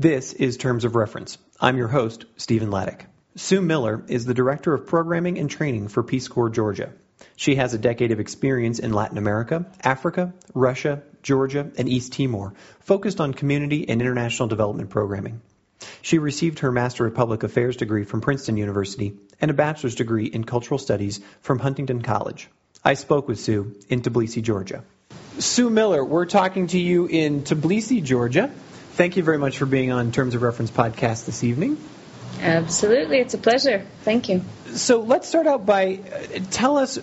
This is Terms of Reference. I'm your host, Stephen Laddick. Sue Miller is the Director of Programming and Training for Peace Corps Georgia. She has a decade of experience in Latin America, Africa, Russia, Georgia, and East Timor, focused on community and international development programming. She received her Master of Public Affairs degree from Princeton University and a bachelor's degree in Cultural Studies from Huntington College. I spoke with Sue in Tbilisi, Georgia. Sue Miller, we're talking to you in Tbilisi, Georgia. Thank you very much for being on Terms of Reference podcast this evening. Absolutely, it's a pleasure. Thank you. So let's start out by uh, tell us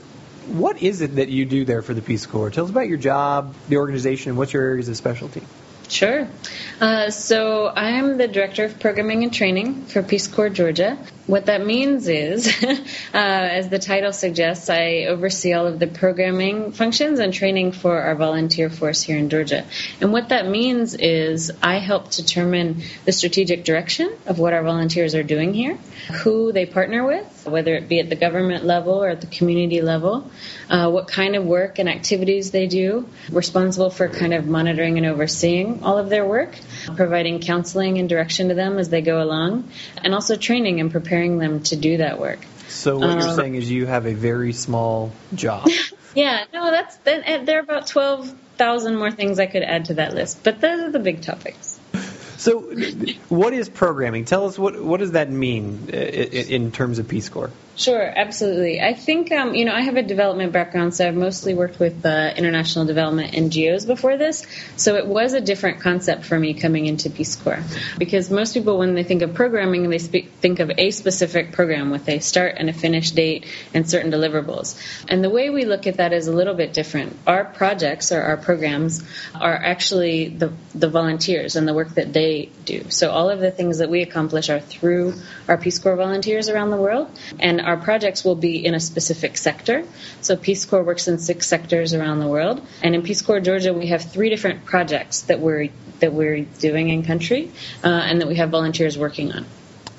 what is it that you do there for the Peace Corps? Tell us about your job, the organization, and what's your areas of specialty. Sure. Uh, so I'm the director of programming and training for Peace Corps Georgia. What that means is, uh, as the title suggests, I oversee all of the programming functions and training for our volunteer force here in Georgia. And what that means is I help determine the strategic direction of what our volunteers are doing here, who they partner with, whether it be at the government level or at the community level, uh, what kind of work and activities they do, responsible for kind of monitoring and overseeing all of their work, providing counseling and direction to them as they go along, and also training and preparing them to do that work. So what you're um, saying is you have a very small job. yeah, no, that's there are about twelve thousand more things I could add to that list, but those are the big topics. So, what is programming? Tell us what what does that mean uh, in terms of Peace Corps? Sure, absolutely. I think, um, you know, I have a development background, so I've mostly worked with uh, international development NGOs before this. So it was a different concept for me coming into Peace Corps. Because most people, when they think of programming, they speak, think of a specific program with a start and a finish date and certain deliverables. And the way we look at that is a little bit different. Our projects or our programs are actually the, the volunteers and the work that they do. So all of the things that we accomplish are through our Peace Corps volunteers around the world. And our projects will be in a specific sector. So Peace Corps works in six sectors around the world, and in Peace Corps Georgia, we have three different projects that we're that we're doing in country, uh, and that we have volunteers working on.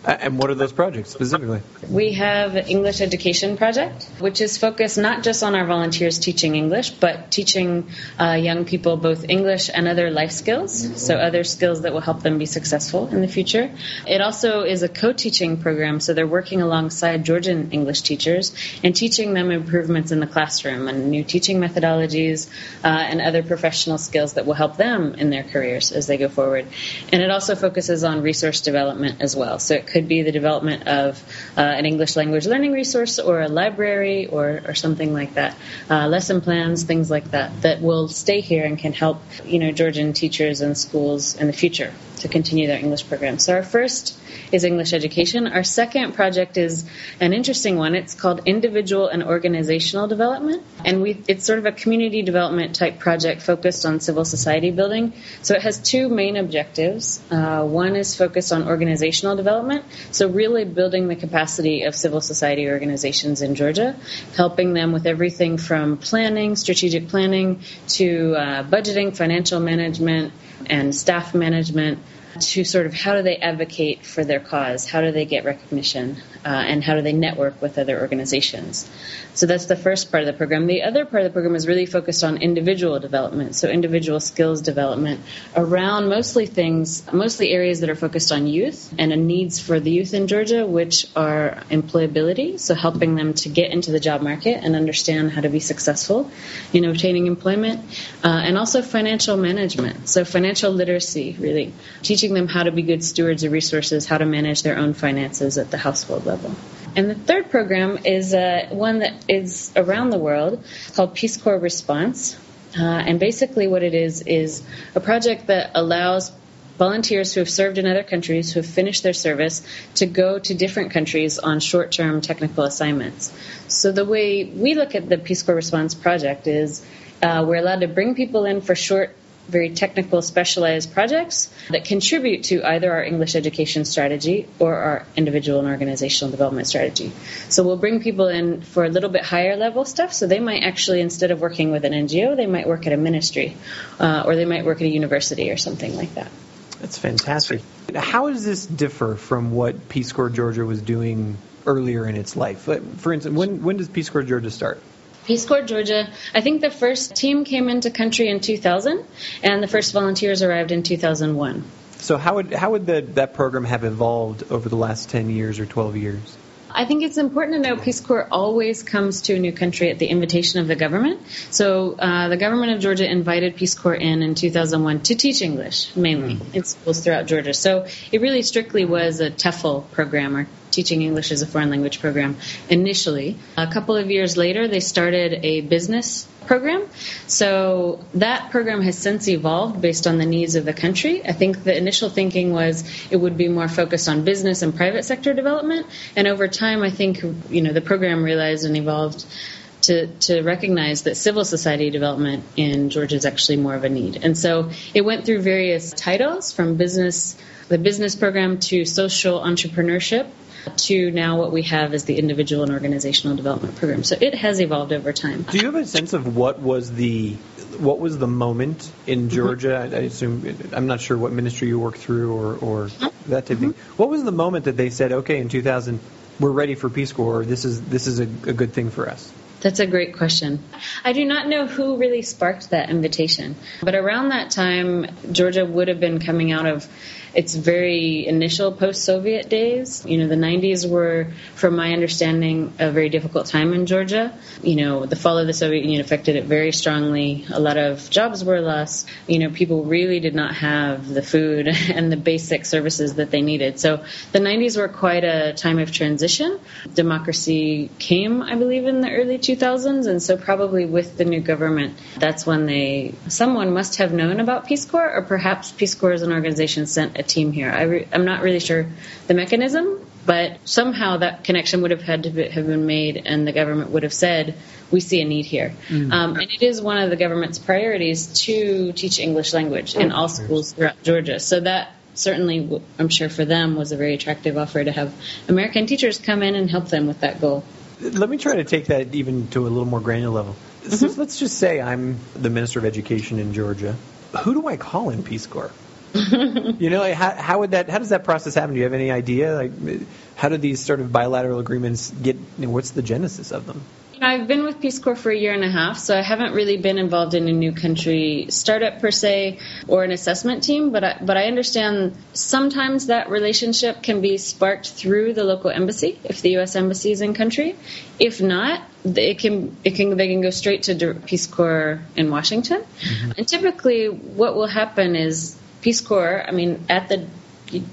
And what are those projects specifically? We have English Education Project, which is focused not just on our volunteers teaching English, but teaching uh, young people both English and other life skills, so other skills that will help them be successful in the future. It also is a co-teaching program, so they're working alongside Georgian English teachers and teaching them improvements in the classroom and new teaching methodologies uh, and other professional skills that will help them in their careers as they go forward. And it also focuses on resource development as well. So it could be the development of uh, an English language learning resource or a library or, or something like that. Uh, lesson plans, things like that, that will stay here and can help, you know, Georgian teachers and schools in the future to continue their English program. So our first is English education. Our second project is an interesting one. It's called individual and organizational development, and we it's sort of a community development type project focused on civil society building. So it has two main objectives. Uh, one is focused on organizational development, so really building the capacity of civil society organizations in Georgia, helping them with everything from planning, strategic planning, to uh, budgeting, financial management, and staff management to sort of how do they advocate for their cause, how do they get recognition, uh, and how do they network with other organizations. So that's the first part of the program. The other part of the program is really focused on individual development, so individual skills development around mostly things, mostly areas that are focused on youth and the needs for the youth in Georgia, which are employability, so helping them to get into the job market and understand how to be successful in obtaining employment, uh, and also financial management, so financial literacy, really teaching them how to be good stewards of resources, how to manage their own finances at the household level. And the third program is uh, one that is around the world called Peace Corps Response. Uh, and basically, what it is is a project that allows volunteers who have served in other countries, who have finished their service, to go to different countries on short term technical assignments. So, the way we look at the Peace Corps Response project is uh, we're allowed to bring people in for short very technical, specialized projects that contribute to either our English education strategy or our individual and organizational development strategy. So we'll bring people in for a little bit higher level stuff. So they might actually, instead of working with an NGO, they might work at a ministry uh, or they might work at a university or something like that. That's fantastic. How does this differ from what Peace Corps Georgia was doing earlier in its life? For instance, when, when does Peace Corps Georgia start? Peace Corps Georgia, I think the first team came into country in 2000, and the first volunteers arrived in 2001. So how would how would the, that program have evolved over the last 10 years or 12 years? I think it's important to know Peace Corps always comes to a new country at the invitation of the government. So uh, the government of Georgia invited Peace Corps in in 2001 to teach English mainly in schools throughout Georgia. So it really strictly was a TEFL program or teaching English as a foreign language program initially. A couple of years later, they started a business program. So that program has since evolved based on the needs of the country. I think the initial thinking was it would be more focused on business and private sector development. And over time, I think, you know, the program realized and evolved to, to recognize that civil society development in Georgia is actually more of a need. And so it went through various titles from business, the business program to social entrepreneurship to now what we have is the individual and organizational development program. So it has evolved over time. Do you have a sense of what was the what was the moment in mm-hmm. Georgia? Mm-hmm. I, assume I'm not sure what ministry you worked through or, or mm-hmm. that type of thing. What was the moment that they said, okay, in 2000 we're ready for Peace Corps. This is this is a, a good thing for us. That's a great question. I do not know who really sparked that invitation, but around that time, Georgia would have been coming out of its very initial post-Soviet days. You know, the 90s were, from my understanding, a very difficult time in Georgia. You know, the fall of the Soviet Union affected it very strongly. A lot of jobs were lost. You know, people really did not have the food and the basic services that they needed. So the 90s were quite a time of transition. Democracy came, I believe, in the early 2000s, and so probably with the new government, that's when they, someone must have known about Peace Corps, or perhaps Peace Corps as an organization sent a team here. I re- I'm not really sure the mechanism, but somehow that connection would have had to be, have been made, and the government would have said, "We see a need here." Mm. Um, and it is one of the government's priorities to teach English language in all schools throughout Georgia. So that certainly, I'm sure for them, was a very attractive offer to have American teachers come in and help them with that goal. Let me try to take that even to a little more granular level. Mm-hmm. So let's just say I'm the Minister of Education in Georgia. Who do I call in Peace Corps? you know, how, how would that? How does that process happen? Do you have any idea? Like, how do these sort of bilateral agreements get? You know, what's the genesis of them? I've been with Peace Corps for a year and a half, so I haven't really been involved in a new country startup per se or an assessment team. But I, but I understand sometimes that relationship can be sparked through the local embassy if the U.S. embassy is in country. If not, it can it can they can go straight to Peace Corps in Washington. Mm-hmm. And typically, what will happen is Peace Corps, I mean, at the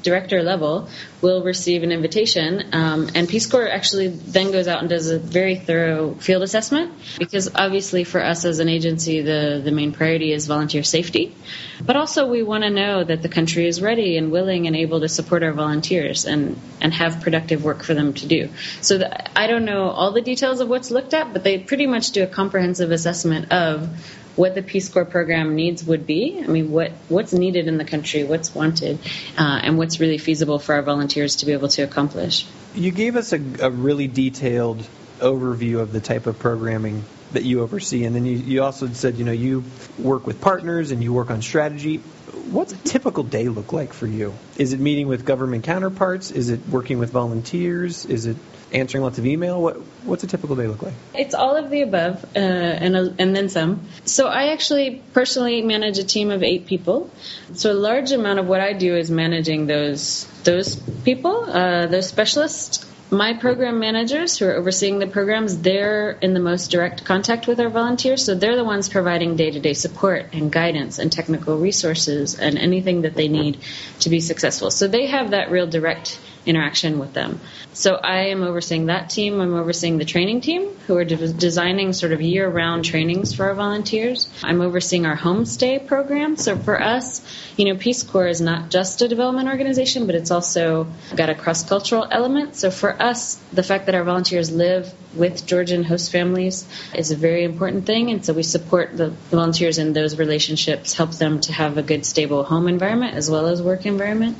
director level will receive an invitation um, and peace corps actually then goes out and does a very thorough field assessment because obviously for us as an agency the, the main priority is volunteer safety. But also we want to know that the country is ready and willing and able to support our volunteers and, and have productive work for them to do. So the, i don't know all the details of what's looked at but they pretty much do a comprehensive assessment of what the Peace Corps program needs would be. I mean, what what's needed in the country, what's wanted, uh, and what's really feasible for our volunteers to be able to accomplish. You gave us a, a really detailed overview of the type of programming that you oversee, and then you, you also said, you know, you work with partners and you work on strategy. What's a typical day look like for you? Is it meeting with government counterparts? Is it working with volunteers? Is it answering lots of email? What what's a typical day look like? It's all of the above, uh, and a, and then some. So I actually personally manage a team of eight people. So a large amount of what I do is managing those those people, uh, those specialists. My program managers who are overseeing the programs, they're in the most direct contact with our volunteers, so they're the ones providing day to day support and guidance and technical resources and anything that they need to be successful. So they have that real direct interaction with them. So I am overseeing that team. I'm overseeing the training team who are de- designing sort of year round trainings for our volunteers. I'm overseeing our homestay program. So for us, you know, Peace Corps is not just a development organization, but it's also got a cross cultural element. So for us, the fact that our volunteers live with Georgian host families is a very important thing. And so we support the volunteers in those relationships, help them to have a good, stable home environment as well as work environment.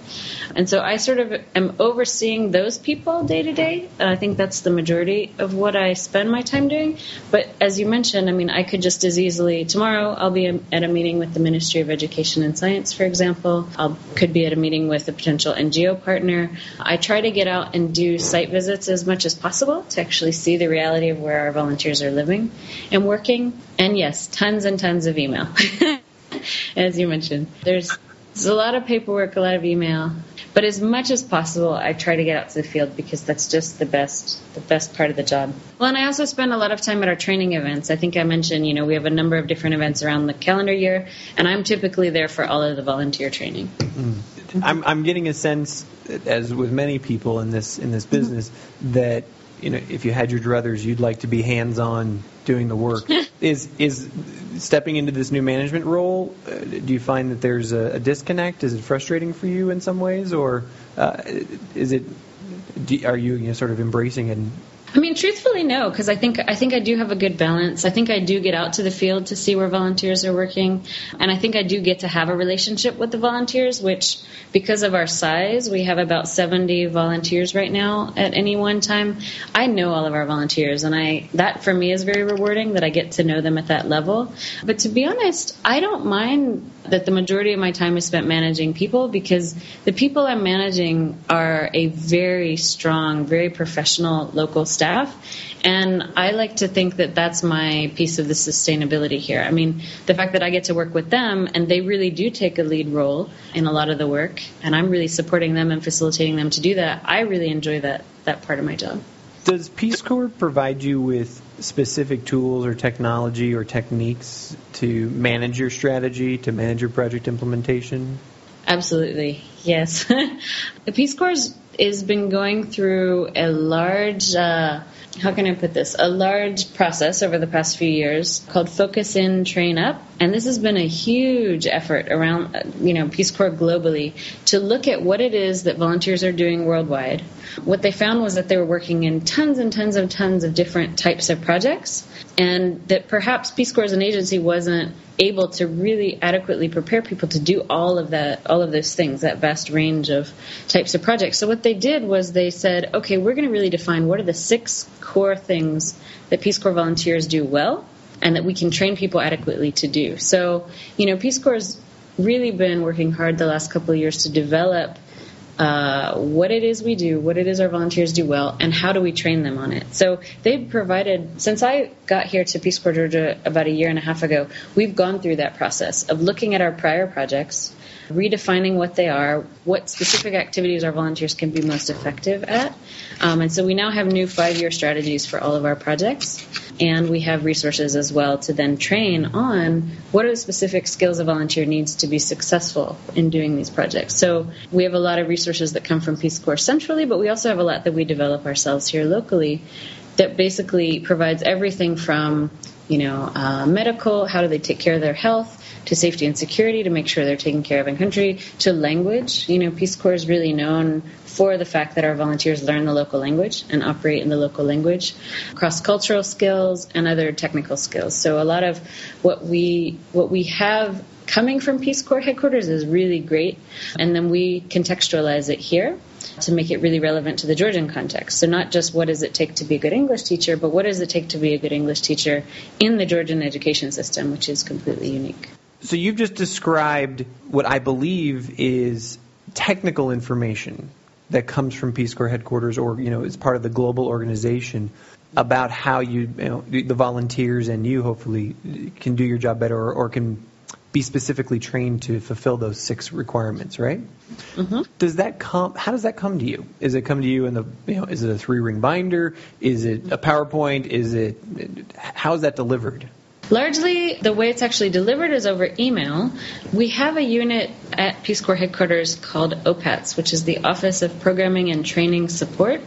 And so I sort of am overseeing those people day to day. I think that's the majority of what I spend my time doing. But as you mentioned, I mean, I could just as easily, tomorrow I'll be at a meeting with the Ministry of Education and Science, for example. I could be at a meeting with a potential NGO partner. I try to get out and do site visits as much as possible to actually see the reality of where our volunteers are living and working. And yes, tons and tons of email, as you mentioned. There's It's a lot of paperwork, a lot of email. But as much as possible, I try to get out to the field because that's just the best, the best part of the job. Well, and I also spend a lot of time at our training events. I think I mentioned, you know, we have a number of different events around the calendar year, and I'm typically there for all of the volunteer training. Mm. I'm, I'm getting a sense, as with many people in this in this business, mm-hmm. that you know, if you had your druthers, you'd like to be hands-on doing the work. is is stepping into this new management role? Uh, do you find that there's a, a, disconnect? Is it frustrating for you in some ways, or uh, is it? Do, are you, you know, sort of embracing it I mean, truthfully, no, because I think I think I do have a good balance. I think I do get out to the field to see where volunteers are working, and I think I do get to have a relationship with the volunteers. Which, because of our size, we have about 70 volunteers right now at any one time. I know all of our volunteers, and I that for me is very rewarding that I get to know them at that level. But to be honest, I don't mind that the majority of my time is spent managing people because the people I'm managing are a very strong, very professional local staff. And I like to think that that's my piece of the sustainability here. I mean, the fact that I get to work with them and they really do take a lead role in a lot of the work, and I'm really supporting them and facilitating them to do that, I really enjoy that, that part of my job. Does Peace Corps provide you with specific tools or technology or techniques to manage your strategy, to manage your project implementation? Absolutely, yes. the Peace Corps has been going through a large uh, how can I put this? A large process over the past few years called Focus In, Train Up. And this has been a huge effort around, you know, Peace Corps globally to look at what it is that volunteers are doing worldwide. What they found was that they were working in tons and tons and tons of different types of projects, and that perhaps Peace Corps as an agency wasn't able to really adequately prepare people to do all of that, all of those things, that vast range of types of projects. So what they did was they said, okay, we're going to really define what are the six core things that Peace Corps volunteers do well, and that we can train people adequately to do. So, you know, Peace Corps has really been working hard the last couple of years to develop uh, what it is we do, what it is our volunteers do well, and how do we train them on it. So they've provided, since I got here to Peace Corps Georgia about a year and a half ago, we've gone through that process of looking at our prior projects, redefining what they are, what specific activities our volunteers can be most effective at. Um, and so we now have new five year strategies for all of our projects. And we have resources as well to then train on what are the specific skills a volunteer needs to be successful in doing these projects. So we have a lot of resources that come from Peace Corps centrally, but we also have a lot that we develop ourselves here locally that basically provides everything from you know, uh, medical, how do they take care of their health, to safety and security to make sure they're taken care of in country, to language. You know, Peace Corps is really known for the fact that our volunteers learn the local language and operate in the local language, cross cultural skills and other technical skills. So a lot of what we what we have coming from Peace Corps headquarters is really great, and then we contextualize it here to make it really relevant to the Georgian context. So not just what does it take to be a good English teacher, but what does it take to be a good English teacher in the Georgian education system, which is completely unique. So you've just described what I believe is technical information that comes from Peace Corps headquarters or you know is part of the global organization about how you, you know, the volunteers and you hopefully can do your job better or, or can be specifically trained to fulfill those six requirements, right? Mm-hmm. Does that come? How does that come to you? Is it come to you in the? You know, is it a three ring binder? Is it a PowerPoint? Is it? How is that delivered? Largely, the way it's actually delivered is over email. We have a unit at Peace Corps headquarters called OPATS, which is the Office of Programming and Training Support,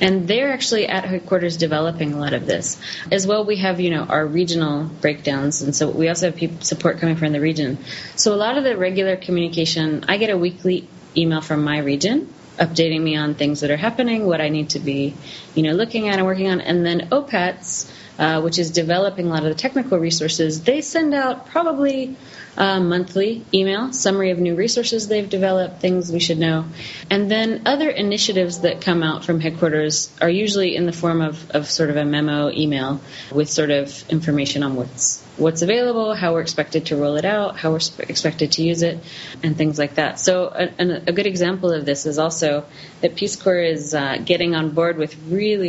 and they're actually at headquarters developing a lot of this. As well, we have you know our regional breakdowns, and so we also have support coming from the region. So a lot of the regular communication, I get a weekly email from my region updating me on things that are happening, what I need to be, you know, looking at and working on, and then OPATS uh, which is developing a lot of the technical resources, they send out probably a monthly email, summary of new resources they've developed, things we should know. And then other initiatives that come out from headquarters are usually in the form of, of sort of a memo email with sort of information on what's what's available, how we're expected to roll it out, how we're expected to use it, and things like that. So, a, a good example of this is also that Peace Corps is uh, getting on board with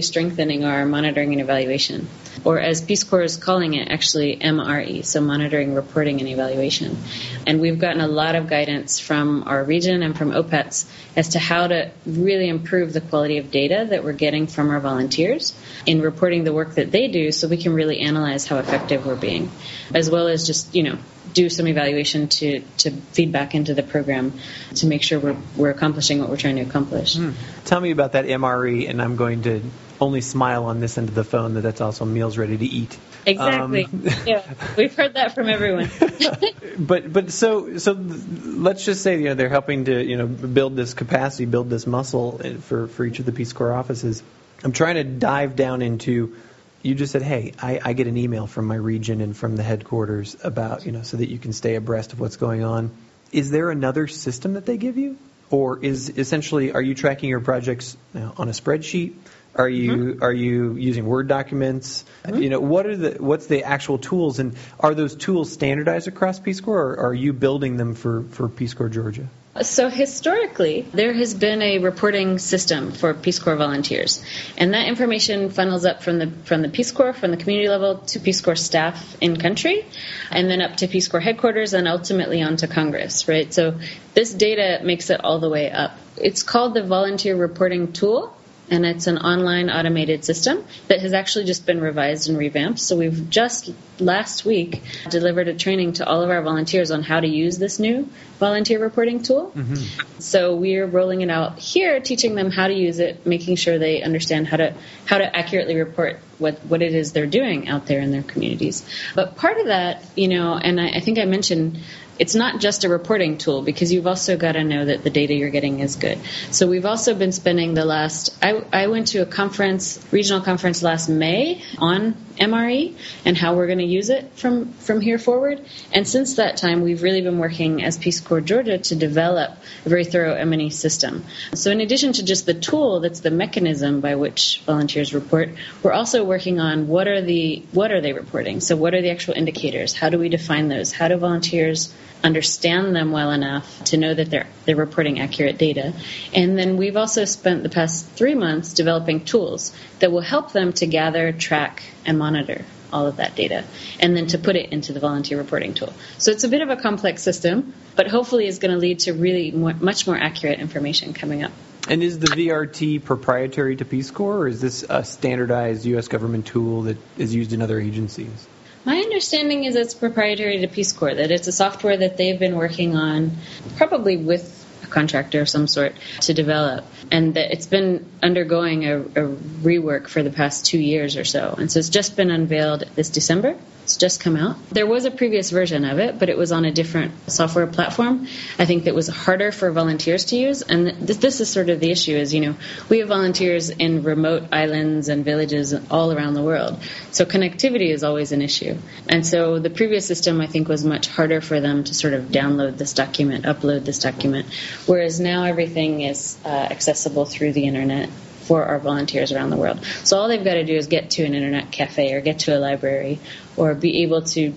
strengthening our monitoring and evaluation. Or as Peace Corps is calling it, actually MRE, so monitoring, reporting, and evaluation. And we've gotten a lot of guidance from our region and from OPATS as to how to really improve the quality of data that we're getting from our volunteers in reporting the work that they do so we can really analyze how effective we're being, as well as just, you know, do some evaluation to, to feed back into the program to make sure we're, we're accomplishing what we're trying to accomplish. Mm. Tell me about that MRE, and I'm going to only smile on this end of the phone that that's also meals ready to eat. Exactly. Um, yeah, we've heard that from everyone. but but so so let's just say you know they're helping to you know build this capacity, build this muscle for for each of the Peace Corps offices. I'm trying to dive down into. You just said, "Hey, I, I get an email from my region and from the headquarters about you know so that you can stay abreast of what's going on." Is there another system that they give you, or is essentially are you tracking your projects you know, on a spreadsheet? Are you mm-hmm. are you using Word documents? Mm-hmm. You know, what are the what's the actual tools, and are those tools standardized across Peace Corps, or are you building them for for Peace Corps Georgia? So historically, there has been a reporting system for Peace Corps volunteers, and that information funnels up from the from the Peace Corps, from the community level to Peace Corps staff in country, and then up to Peace Corps headquarters, and ultimately onto Congress. Right. So this data makes it all the way up. It's called the Volunteer Reporting Tool and it's an online automated system that has actually just been revised and revamped. So we've just last week delivered a training to all of our volunteers on how to use this new volunteer reporting tool. Mm-hmm. So we're rolling it out here, teaching them how to use it, making sure they understand how to how to accurately report what what it is they're doing out there in their communities. But part of that, you know, and I, I think I mentioned it's not just a reporting tool because you've also got to know that the data you're getting is good. So we've also been spending the last, I, I went to a conference, regional conference last May on MRE and how we're going to use it from, from here forward. And since that time, we've really been working as Peace Corps Georgia to develop a very thorough M&E system. So in addition to just the tool that's the mechanism by which volunteers report, we're also working on what are the, what are they reporting? So what are the actual indicators? How do we define those? How do volunteers understand them well enough to know that they're they're reporting accurate data. And then we've also spent the past three months developing tools that will help them to gather, track, and monitor all of that data, and then to put it into the volunteer reporting tool. So it's a bit of a complex system, but hopefully is going to lead to really more, much more accurate information coming up. And is the VRT proprietary to Peace Corps, or is this a standardized U.S. government tool that is used in other agencies? My understanding is it's proprietary to Peace Corps, that it's a software that they've been working on, probably with a contractor of some sort, to develop. And that it's been undergoing a, a rework for the past two years or so. And so it's just been unveiled this December. It's just come out. There was a previous version of it, but it was on a different software platform. I think that was harder for volunteers to use. And th- this is sort of the issue is, you know, we have volunteers in remote islands and villages all around the world. So connectivity is always an issue. And so the previous system, I think, was much harder for them to sort of download this document, upload this document. Whereas now everything is uh, accessible through the internet for our volunteers around the world. So all they've got to do is get to an internet cafe or get to a library or be able to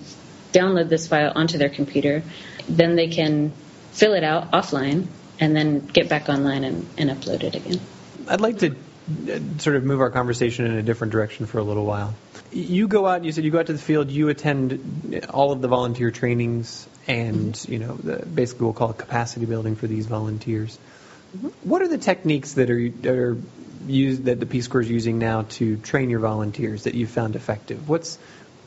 download this file onto their computer. Then they can fill it out offline and then get back online and, and upload it again. I'd like to uh, sort of move our conversation in a different direction for a little while. You go out. You said you go out to the field. You attend all of the volunteer trainings, and you know, the, basically, we'll call it capacity building for these volunteers. What are the techniques that are, are used that the Peace Corps is using now to train your volunteers that you found effective? What's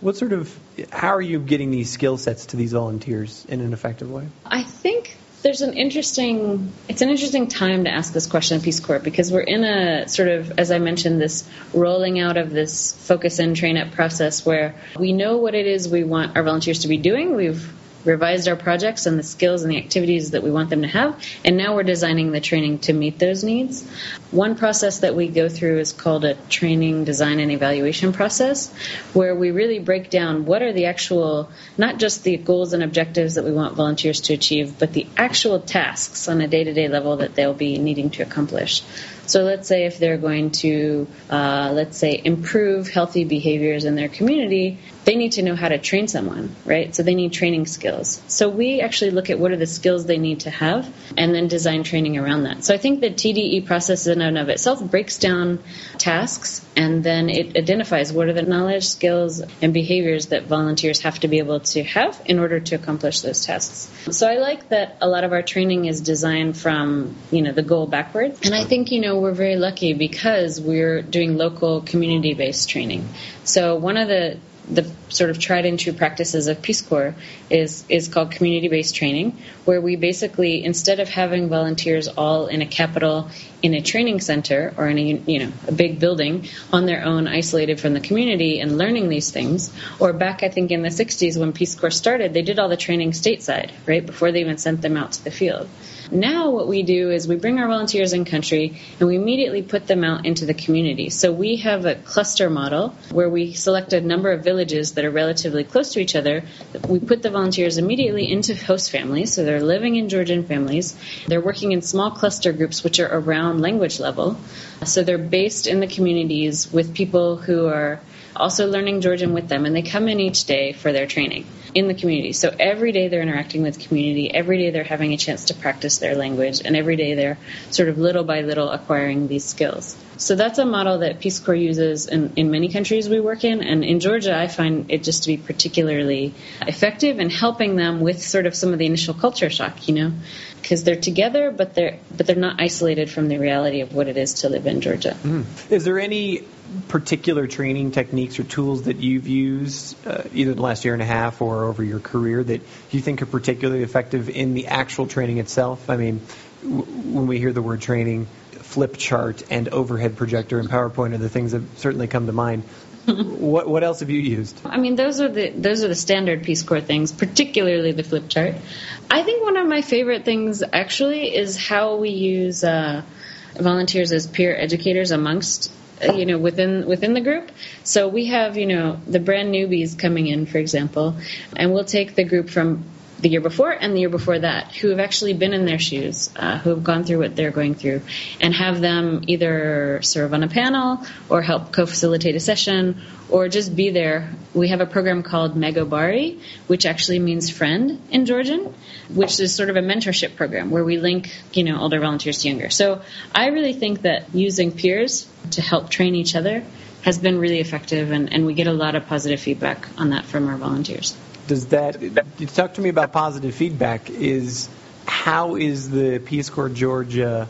what sort of how are you getting these skill sets to these volunteers in an effective way? I think there's an interesting it's an interesting time to ask this question in Peace Corps because we're in a sort of as I mentioned this rolling out of this focus in train up process where we know what it is we want our volunteers to be doing. We've revised our projects and the skills and the activities that we want them to have, and now we're designing the training to meet those needs. One process that we go through is called a training, design, and evaluation process, where we really break down what are the actual, not just the goals and objectives that we want volunteers to achieve, but the actual tasks on a day to day level that they'll be needing to accomplish. So let's say if they're going to, uh, let's say, improve healthy behaviors in their community, they need to know how to train someone, right? So they need training skills. So we actually look at what are the skills they need to have and then design training around that. So I think the TDE process in and of itself breaks down tasks and then it identifies what are the knowledge, skills, and behaviors that volunteers have to be able to have in order to accomplish those tasks. So I like that a lot of our training is designed from, you know, the goal backward. And I think, you know, we're very lucky because we're doing local community based training. So one of the the sort of tried and true practices of Peace Corps is is called community based training, where we basically instead of having volunteers all in a capital in a training center or in a you know a big building on their own, isolated from the community and learning these things, or back I think in the 60s when Peace Corps started, they did all the training stateside, right before they even sent them out to the field. Now, what we do is we bring our volunteers in country and we immediately put them out into the community. So we have a cluster model where we select a number of villages that are relatively close to each other. We put the volunteers immediately into host families, so they're living in Georgian families. They're working in small cluster groups which are around language level. So they're based in the communities with people who are also learning Georgian with them, and they come in each day for their training in the community. So every day they're interacting with community, every day they're having a chance to practice their language, and every day they're sort of little by little acquiring these skills. So that's a model that Peace Corps uses in, in many countries we work in, and in Georgia I find it just to be particularly effective in helping them with sort of some of the initial culture shock, you know, because they're together, but they're but they're not isolated from the reality of what it is to live in Georgia. Mm. Is there any particular training techniques or tools that you've used uh, either the last year and a half or over your career that you think are particularly effective in the actual training itself? I mean, w- when we hear the word training, flip chart and overhead projector and PowerPoint are the things that certainly come to mind. what what else have you used? I mean, those are the those are the standard Peace Corps things, particularly the flip chart. I think one of my favorite things actually is how we use uh, volunteers as peer educators amongst you know within within the group. So we have you know the brand newbies coming in for example and we'll take the group from the year before and the year before that who have actually been in their shoes, uh, who have gone through what they're going through, and have them either serve on a panel or help co-facilitate a session or just be there. We have a program called Megobari, which actually means friend in Georgian, which is sort of a mentorship program where we link, you know, older volunteers to younger. So I really think that using peers to help train each other has been really effective, and, and we get a lot of positive feedback on that from our volunteers does that talk to me about positive feedback? Is how is the Peace Corps Georgia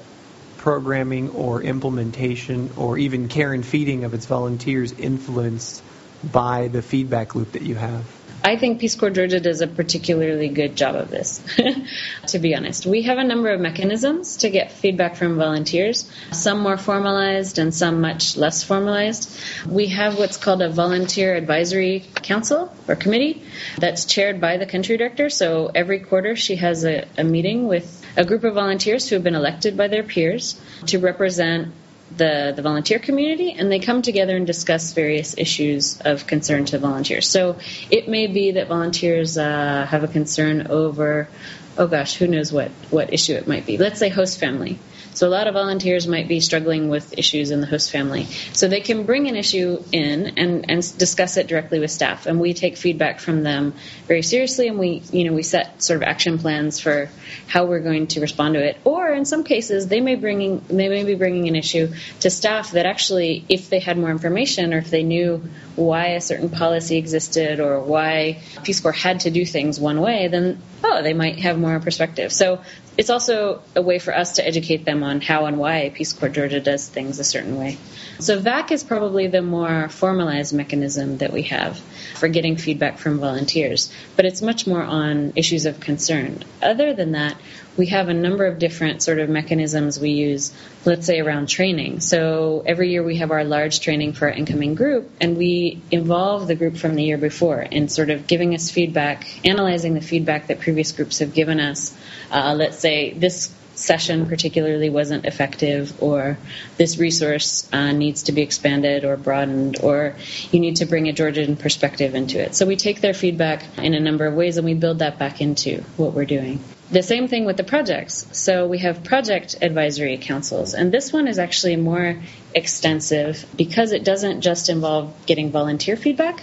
programming or implementation or even care and feeding of its volunteers influenced by the feedback loop that you have? I think Peace Corps Georgia does a particularly good job of this, to be honest. We have a number of mechanisms to get feedback from volunteers, some more formalized and some much less formalized. We have what's called a volunteer advisory council or committee that's chaired by the country director. So every quarter she has a, a meeting with a group of volunteers who have been elected by their peers to represent the, the volunteer community, and they come together and discuss various issues of concern to volunteers. So it may be that volunteers uh, have a concern over, oh gosh, who knows what, what issue it might be. Let's say host family. So a lot of volunteers might be struggling with issues in the host family. So they can bring an issue in and, and discuss it directly with staff. And we take feedback from them very seriously and we, you know, we set sort of action plans for how we're going to respond to it. Or in some cases, they may bringing, they may be bringing an issue to staff that actually, if they had more information or if they knew why a certain policy existed or why Peace Corps had to do things one way, then oh, they might have more perspective. So it's also a way for us to educate them on how and why Peace Corps Georgia does things a certain way. So VAC is probably the more formalized mechanism that we have for getting feedback from volunteers, but it's much more on issues of concern. Other than that, we have a number of different sort of mechanisms we use, let's say around training. So every year we have our large training for our incoming group, and we involve the group from the year before in sort of giving us feedback, analyzing the feedback that previous groups have given us. Uh, let's say this session particularly wasn't effective or this resource uh, needs to be expanded or broadened or you need to bring a Georgian perspective into it. So we take their feedback in a number of ways and we build that back into what we're doing. The same thing with the projects. So we have project advisory councils, and this one is actually more extensive because it doesn't just involve getting volunteer feedback,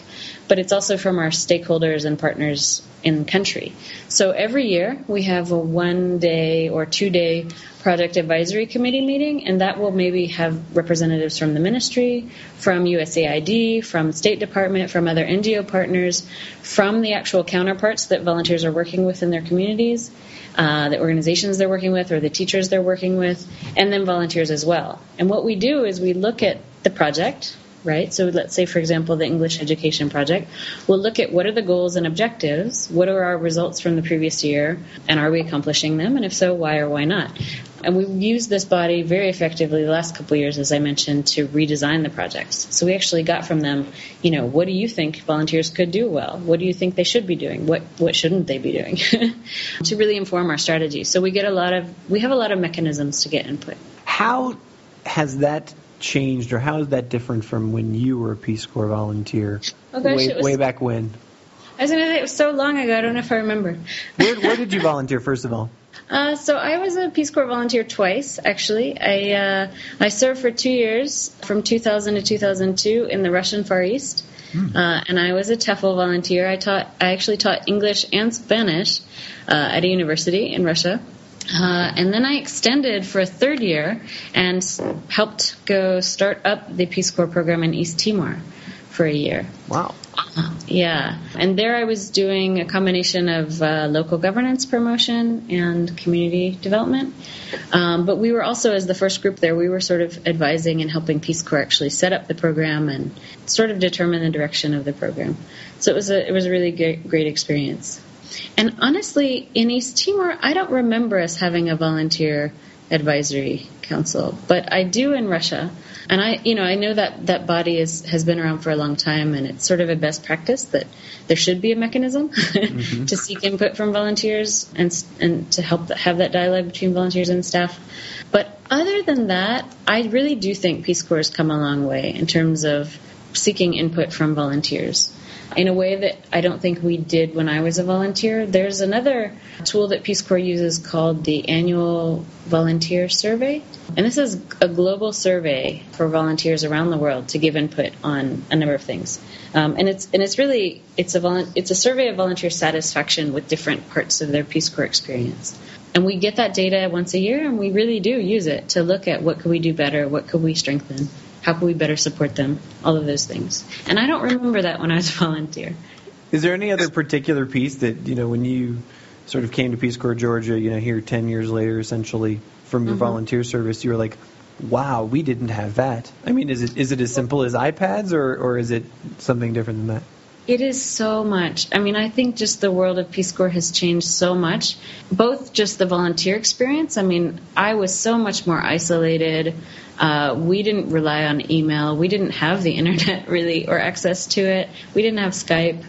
but it's also from our stakeholders and partners in country. So every year we have a one day or two day project advisory committee meeting, and that will maybe have representatives from the ministry, from USAID, from State Department, from other NGO partners, from the actual counterparts that volunteers are working with in their communities, uh, the organizations they're working with, or the teachers they're working with, and then volunteers as well. And what we do is we look at the project, right? So let's say, for example, the English Education Project. We'll look at what are the goals and objectives, what are our results from the previous year, and are we accomplishing them? And if so, why or why not? And we've used this body very effectively the last couple years, as I mentioned, to redesign the projects. So we actually got from them, you know, what do you think volunteers could do well? What do you think they should be doing? What what shouldn't they be doing? to really inform our strategy. So we get a lot of we have a lot of mechanisms to get input. How has that changed, or how is that different from when you were a Peace Corps volunteer Oh, gosh, way, was- way back when? I was going to say it was so long ago. I don't know if I remember. Where, where did you volunteer, first of all? Uh, so I was a Peace Corps volunteer twice, actually. I uh, I served for two years, from 2000 to 2002, in the Russian Far East, uh, and I was a TEFL volunteer. I taught I actually taught English and Spanish uh, at a university in Russia. Uh, and then I extended for a third year and helped go start up the Peace Corps program in East Timor for a year. Wow. Yeah, and there I was doing a combination of uh, local governance promotion and community development. Um, but we were also, as the first group there, we were sort of advising and helping Peace Corps actually set up the program and sort of determine the direction of the program. So it was a it was a really great, great experience. And honestly, in East Timor, I don't remember us having a volunteer advisory council, but I do in Russia. And I, you know, I know that that body is has been around for a long time, and it's sort of a best practice that there should be a mechanism mm-hmm. to seek input from volunteers and and to help have that dialogue between volunteers and staff. But other than that, I really do think Peace Corps has come a long way in terms of seeking input from volunteers in a way that I don't think we did when I was a volunteer. There's another tool that Peace Corps uses called the Annual Volunteer Survey. And this is a global survey for volunteers around the world to give input on a number of things. Um, and it's and it's really it's a volun- it's a survey of volunteer satisfaction with different parts of their Peace Corps experience. And we get that data once a year, and we really do use it to look at what could we do better, what could we strengthen, how can we better support them, all of those things. And I don't remember that when I was a volunteer. Is there any other particular piece that you know when you sort of came to Peace Corps Georgia, you know, here ten years later, essentially from your mm-hmm. volunteer service, you were like, "Wow, we didn't have that." I mean, is it is it as simple as iPads, or or is it something different than that? It is so much. I mean, I think just the world of Peace Corps has changed so much. Both just the volunteer experience. I mean, I was so much more isolated. Uh, we didn't rely on email. We didn't have the internet really or access to it. We didn't have Skype.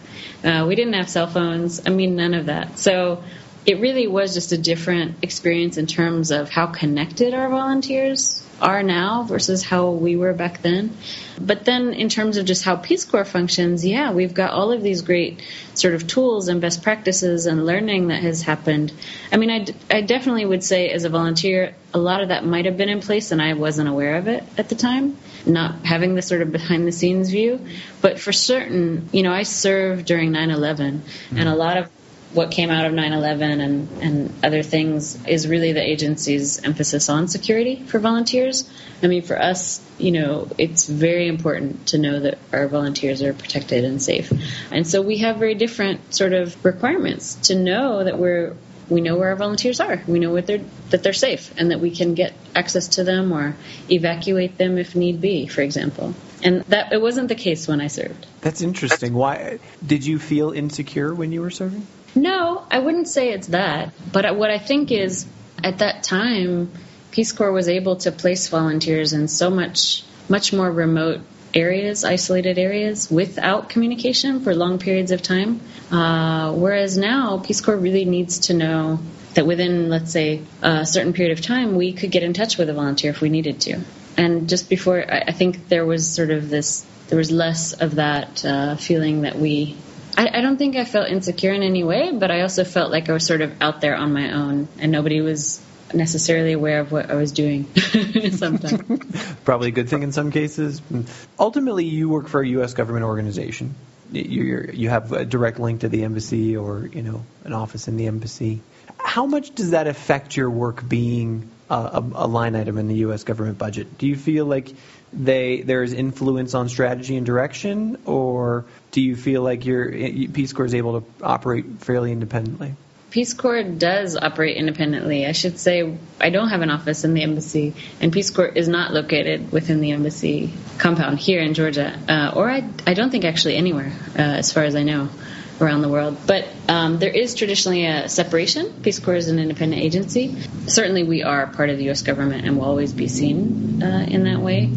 Uh, we didn't have cell phones. I mean, none of that. So it really was just a different experience in terms of how connected our volunteers are now versus how we were back then. But then, in terms of just how Peace Corps functions, yeah, we've got all of these great sort of tools and best practices and learning that has happened. I mean, I, d- I definitely would say, as a volunteer, a lot of that might have been in place, and I wasn't aware of it at the time, not having the sort of behind the scenes view. But for certain, you know, I served during 9 11, and a mm-hmm. lot of what came out of 9/11 and and other things is really the agency's emphasis on security for volunteers. I mean, for us, you know, it's very important to know that our volunteers are protected and safe, and so we have very different sort of requirements to know that we're we know where our volunteers are. We know what they're that they're safe and that we can get access to them or evacuate them if need be, for example. And that it wasn't the case when I served. That's interesting. Why did you feel insecure when you were serving? No, I wouldn't say it's that. But what I think is, at that time, Peace Corps was able to place volunteers in so much, much more remote areas, isolated areas, without communication for long periods of time. Uh, whereas now, Peace Corps really needs to know that within, let's say, a certain period of time, we could get in touch with a volunteer if we needed to. And just before, I think there was sort of this, there was less of that uh, feeling that we I, I don't think I felt insecure in any way, but I also felt like I was sort of out there on my own, and nobody was necessarily aware of what I was doing sometimes. Probably a good thing in some cases. Ultimately, you work for a U.S. government organization. you you have a direct link to the embassy or you know an office in the embassy. How much does that affect your work being a, a line item in the U.S. government budget? Do you feel like they there is influence on strategy and direction, or do you feel like your Peace Corps is able to operate fairly independently? Peace Corps does operate independently. I should say I don't have an office in the embassy, and Peace Corps is not located within the embassy compound here in Georgia, uh, or I, I don't think actually anywhere, uh, as far as I know, around the world. But um, there is traditionally a separation. Peace Corps is an independent agency. Certainly, we are part of the U.S. government and will always be seen uh, in that way.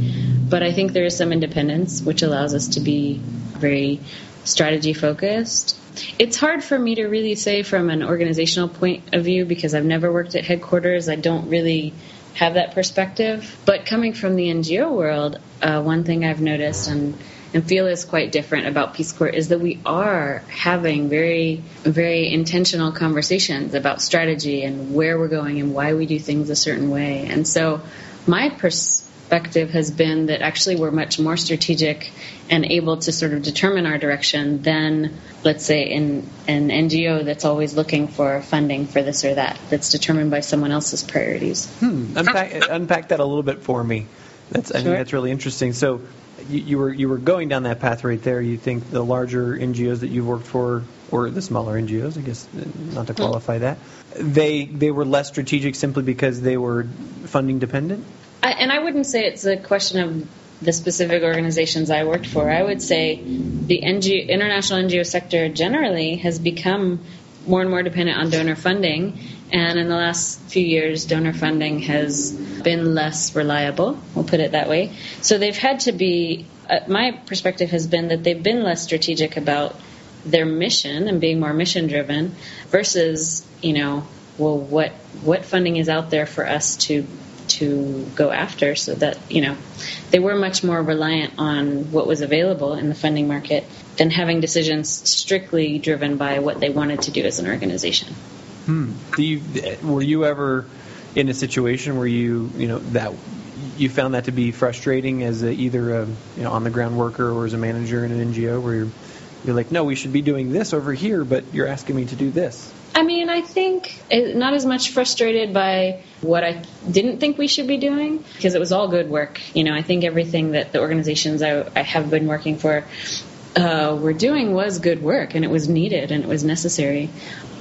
But I think there is some independence, which allows us to be very strategy focused it's hard for me to really say from an organizational point of view because I've never worked at headquarters. I don't really have that perspective. But coming from the NGO world, uh, one thing I've noticed and and feel is quite different about Peace Corps is that we are having very, very intentional conversations about strategy and where we're going and why we do things a certain way. And so my pers- perspective has been that actually we're much more strategic and able to sort of determine our direction than, let's say, in an NGO that's always looking for funding for this or that, that's determined by someone else's priorities. Hmm. Unpack, unpack that a little bit for me. That's, I sure. think that's really interesting. So, you, you, were you were going down that path right there. You think the larger NGOs that you've worked for, or the smaller NGOs, I guess, not to hmm. qualify that, they they were less strategic simply because they were funding dependent. I, and I wouldn't say it's a question of the specific organizations I worked for. I would say the NGO, international NGO sector generally has become more and more dependent on donor funding. And in the last few years, donor funding has been less reliable, we'll put it that way. So they've had to be, uh, my perspective has been that they've been less strategic about their mission and being more mission driven versus, you know, well, what, what funding is out there for us to to go after so that, you know, they were much more reliant on what was available in the funding market than having decisions strictly driven by what they wanted to do as an organization. Hmm. You, were you ever in a situation where you, you know, that you found that to be frustrating as a, either a you know on the ground worker or as a manager in an NGO where you're you're like, no, we should be doing this over here, but you're asking me to do this. I mean, I think not as much frustrated by what I didn't think we should be doing because it was all good work. You know, I think everything that the organizations I, I have been working for uh, were doing was good work and it was needed and it was necessary,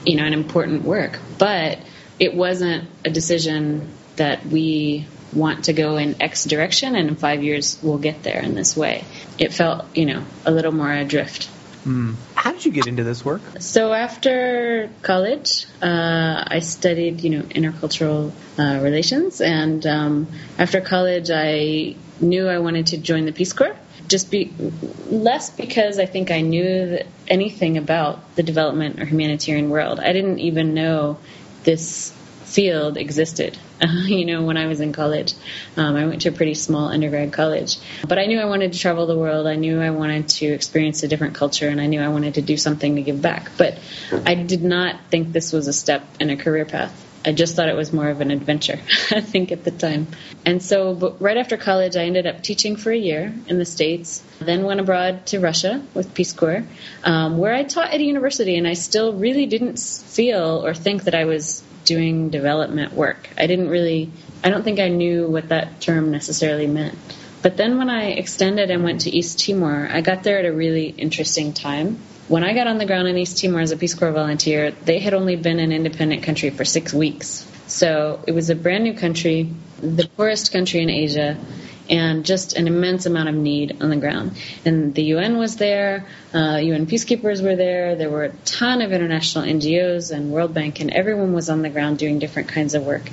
you know, and important work. But it wasn't a decision that we want to go in X direction and in five years we'll get there in this way. It felt, you know, a little more adrift. Mm. How did you get into this work? So after college, uh, I studied, you know, intercultural uh, relations, and um, after college, I knew I wanted to join the Peace Corps. Just be less because I think I knew anything about the development or humanitarian world. I didn't even know this field existed. You know, when I was in college, um, I went to a pretty small undergrad college, but I knew I wanted to travel the world. I knew I wanted to experience a different culture, and I knew I wanted to do something to give back. But I did not think this was a step in a career path. I just thought it was more of an adventure, I think, at the time. And so, right after college, I ended up teaching for a year in the States, then went abroad to Russia with Peace Corps, um, where I taught at a university, and I still really didn't feel or think that I was doing development work. I didn't really, I don't think I knew what that term necessarily meant. But then when I extended and went to East Timor, I got there at a really interesting time. When I got on the ground in East Timor as a Peace Corps volunteer, they had only been an independent country for six weeks. So it was a brand new country, the poorest country in Asia, and just an immense amount of need on the ground. And the UN was there, uh, UN peacekeepers were there, there were a ton of international NGOs and World Bank, and everyone was on the ground doing different kinds of work.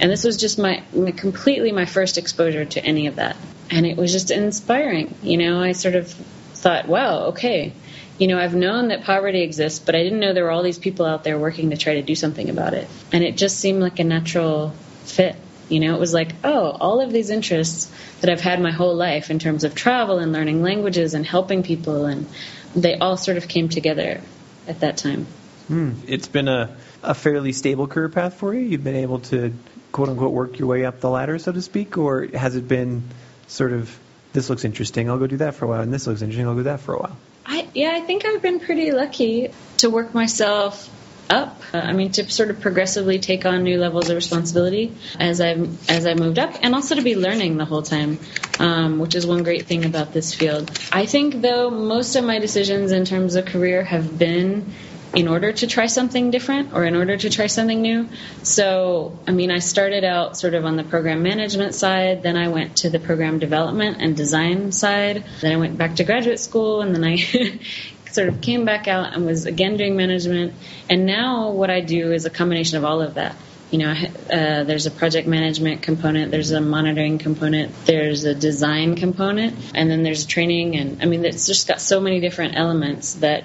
And this was just my, my completely my first exposure to any of that. And it was just inspiring. You know, I sort of thought, wow, okay, you know, I've known that poverty exists, but I didn't know there were all these people out there working to try to do something about it. And it just seemed like a natural fit. You know, it was like, oh, all of these interests that I've had my whole life in terms of travel and learning languages and helping people and they all sort of came together at that time. Mm. It's been a, a fairly stable career path for you. You've been able to quote unquote work your way up the ladder, so to speak, or has it been sort of this looks interesting, I'll go do that for a while, and this looks interesting, I'll do that for a while? I, yeah, I think I've been pretty lucky to work myself up. Uh, I mean, to sort of progressively take on new levels of responsibility as I as I moved up, and also to be learning the whole time, um, which is one great thing about this field. I think, though, most of my decisions in terms of career have been in order to try something different or in order to try something new. So, I mean, I started out sort of on the program management side, then I went to the program development and design side, then I went back to graduate school, and then I sort of came back out and was again doing management. And now what I do is a combination of all of that. You know, uh, there's a project management component, there's a monitoring component, there's a design component, and then there's training. And I mean, it's just got so many different elements that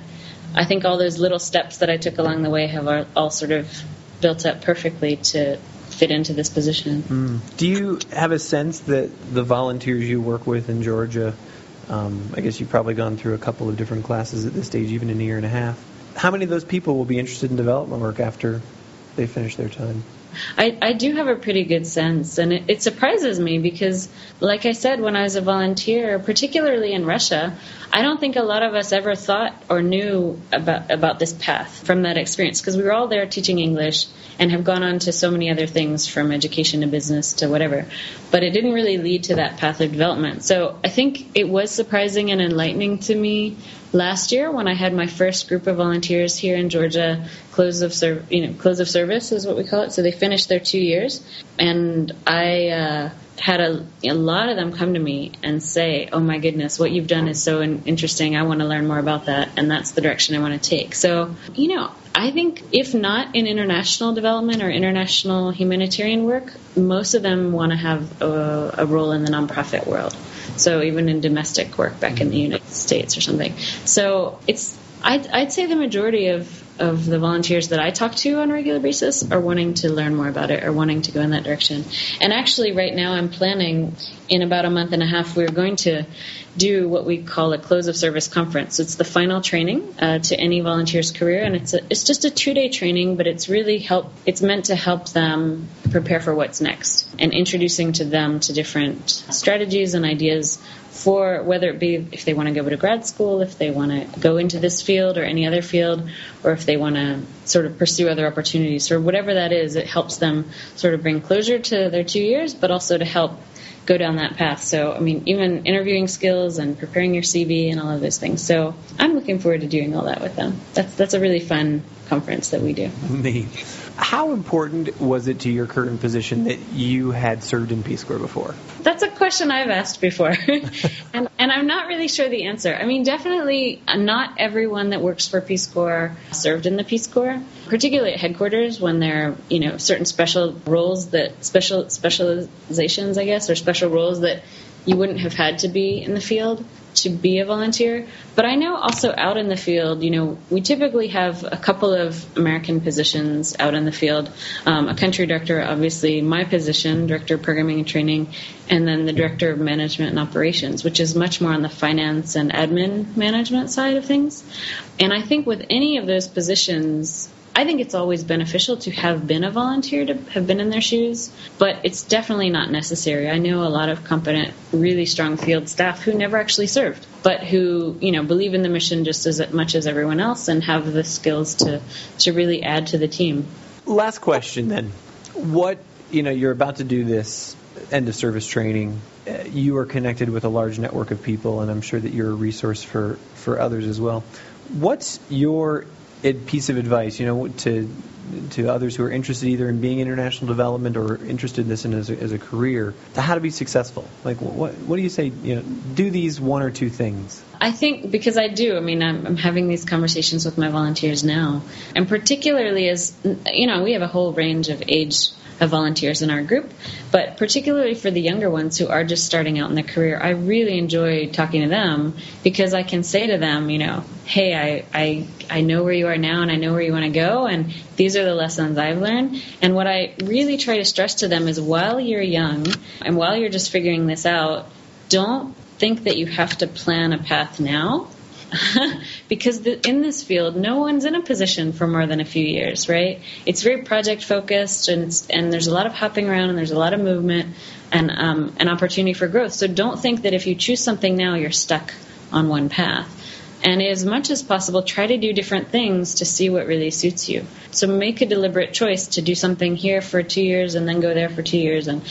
I think all those little steps that I took along the way have all, sort of built up perfectly to fit into this position. Mm. Do you have a sense that the volunteers you work with in Georgia um, I guess you've probably gone through a couple of different classes at this stage, even in a year and a half. How many of those people will be interested in development work after they finish their time? I, I do have a pretty good sense, and it, it surprises me because, like I said, when I was a volunteer, particularly in Russia, I don't think a lot of us ever thought or knew about about this path from that experience because we were all there teaching English and have gone on to so many other things from education to business to whatever. But it didn't really lead to that path of development. So I think it was surprising and enlightening to me last year when I had my first group of volunteers here in Georgia, close of serv- you know close of service is what we call it. So they finished their two years, and I. Uh, had a, a lot of them come to me and say, "Oh my goodness, what you've done is so interesting. I want to learn more about that, and that's the direction I want to take." So, you know, I think if not in international development or international humanitarian work, most of them want to have a, a role in the nonprofit world. So even in domestic work back in the United States or something. So it's I'd, I'd say the majority of of the volunteers that I talk to on a regular basis are wanting to learn more about it or wanting to go in that direction. And actually, right now, I'm planning in about a month and a half, we're going to do what we call a close of service conference. It's the final training uh, to any volunteer's career, and it's a, it's just a two day training, but it's really help. It's meant to help them prepare for what's next and introducing to them to different strategies and ideas for whether it be if they want to go to grad school, if they want to go into this field or any other field, or if they want to sort of pursue other opportunities or whatever that is, it helps them sort of bring closure to their two years, but also to help go down that path. So, I mean, even interviewing skills and preparing your CV and all of those things. So, I'm looking forward to doing all that with them. That's that's a really fun conference that we do. Neat. How important was it to your current position that you had served in Peace Corps before? That's a question I've asked before, and, and I'm not really sure the answer. I mean, definitely uh, not everyone that works for Peace Corps served in the Peace Corps, particularly at headquarters when there are you know certain special roles that special specializations, I guess, or special roles that you wouldn't have had to be in the field to be a volunteer. But I know also out in the field, you know, we typically have a couple of American positions out in the field. Um, a country director, obviously, my position, director of programming and training, and then the director of management and operations, which is much more on the finance and admin management side of things. And I think with any of those positions, I think it's always beneficial to have been a volunteer, to have been in their shoes, but it's definitely not necessary. I know a lot of competent, really strong field staff who never actually served, but who, you know, believe in the mission just as much as everyone else and have the skills to, to really add to the team. Last question then. What, you know, you're about to do this end of service training. Uh, you are connected with a large network of people, and I'm sure that you're a resource for, for others as well. What's your piece of advice, you know, to to others who are interested either in being international development or interested in this as, a, as a career, to how to be successful? Like, what what do you say? You know, do these one or two things. I think because I do. I mean, I'm, I'm having these conversations with my volunteers now, and particularly as you know, we have a whole range of age of volunteers in our group. But particularly for the younger ones who are just starting out in their career, I really enjoy talking to them because I can say to them, you know, hey, I, I, I know where you are now and I know where you want to go, and these are the lessons I've learned. And what I really try to stress to them is while you're young and while you're just figuring this out, don't think that you have to plan a path now because the, in this field, no one's in a position for more than a few years, right? It's very project focused, and and there's a lot of hopping around, and there's a lot of movement, and um, an opportunity for growth. So don't think that if you choose something now, you're stuck on one path. And as much as possible, try to do different things to see what really suits you. So make a deliberate choice to do something here for two years and then go there for two years and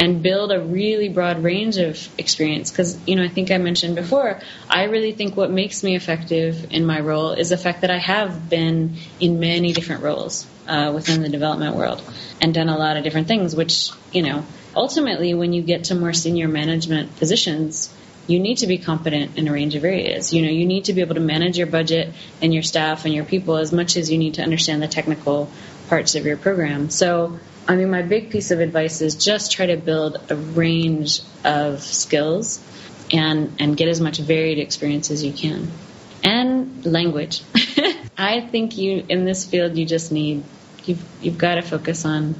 and build a really broad range of experience. Because, you know, I think I mentioned before, I really think what makes me effective in my role is the fact that I have been in many different roles uh, within the development world and done a lot of different things, which, you know, ultimately, when you get to more senior management positions, you need to be competent in a range of areas. You know, you need to be able to manage your budget and your staff and your people as much as you need to understand the technical parts of your program. So I mean, my big piece of advice is just try to build a range of skills and and get as much varied experience as you can. And language. I think you in this field you just need you've you've got to focus on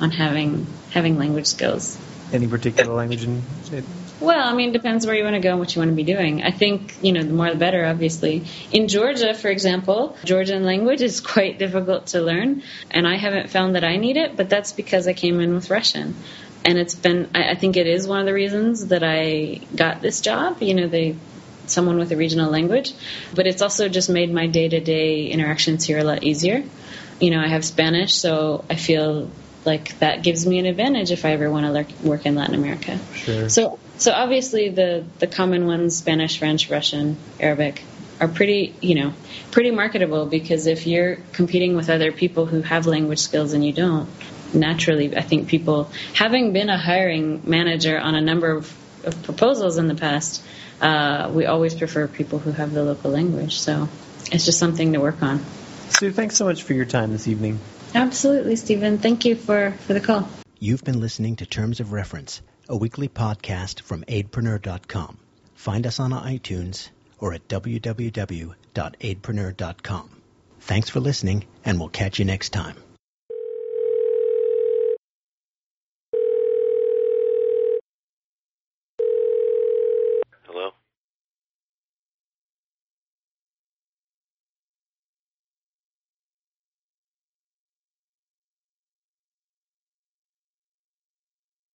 on having having language skills. Any particular language in it? Well, I mean, it depends where you want to go and what you want to be doing. I think, you know, the more the better, obviously. In Georgia, for example, Georgian language is quite difficult to learn, and I haven't found that I need it, but that's because I came in with Russian. And it's been, I think it is one of the reasons that I got this job. You know, they, someone with a regional language, but it's also just made my day to day interactions here a lot easier. You know, I have Spanish, so I feel like that gives me an advantage if I ever want to work in Latin America. Sure. So, so obviously the the common ones, Spanish, French, Russian, Arabic, are pretty, you know, pretty marketable because if you're competing with other people who have language skills and you don't, naturally, I think people, having been a hiring manager on a number of, of proposals in the past, uh, we always prefer people who have the local language. So it's just something to work on. Sue, thanks so much for your time this evening. Absolutely, Stephen. Thank you for, for the call. You've been listening to Terms of Reference, a weekly podcast from aidpreneur.com. Find us on iTunes or at www.aidpreneur.com. Thanks for listening, and we'll catch you next time.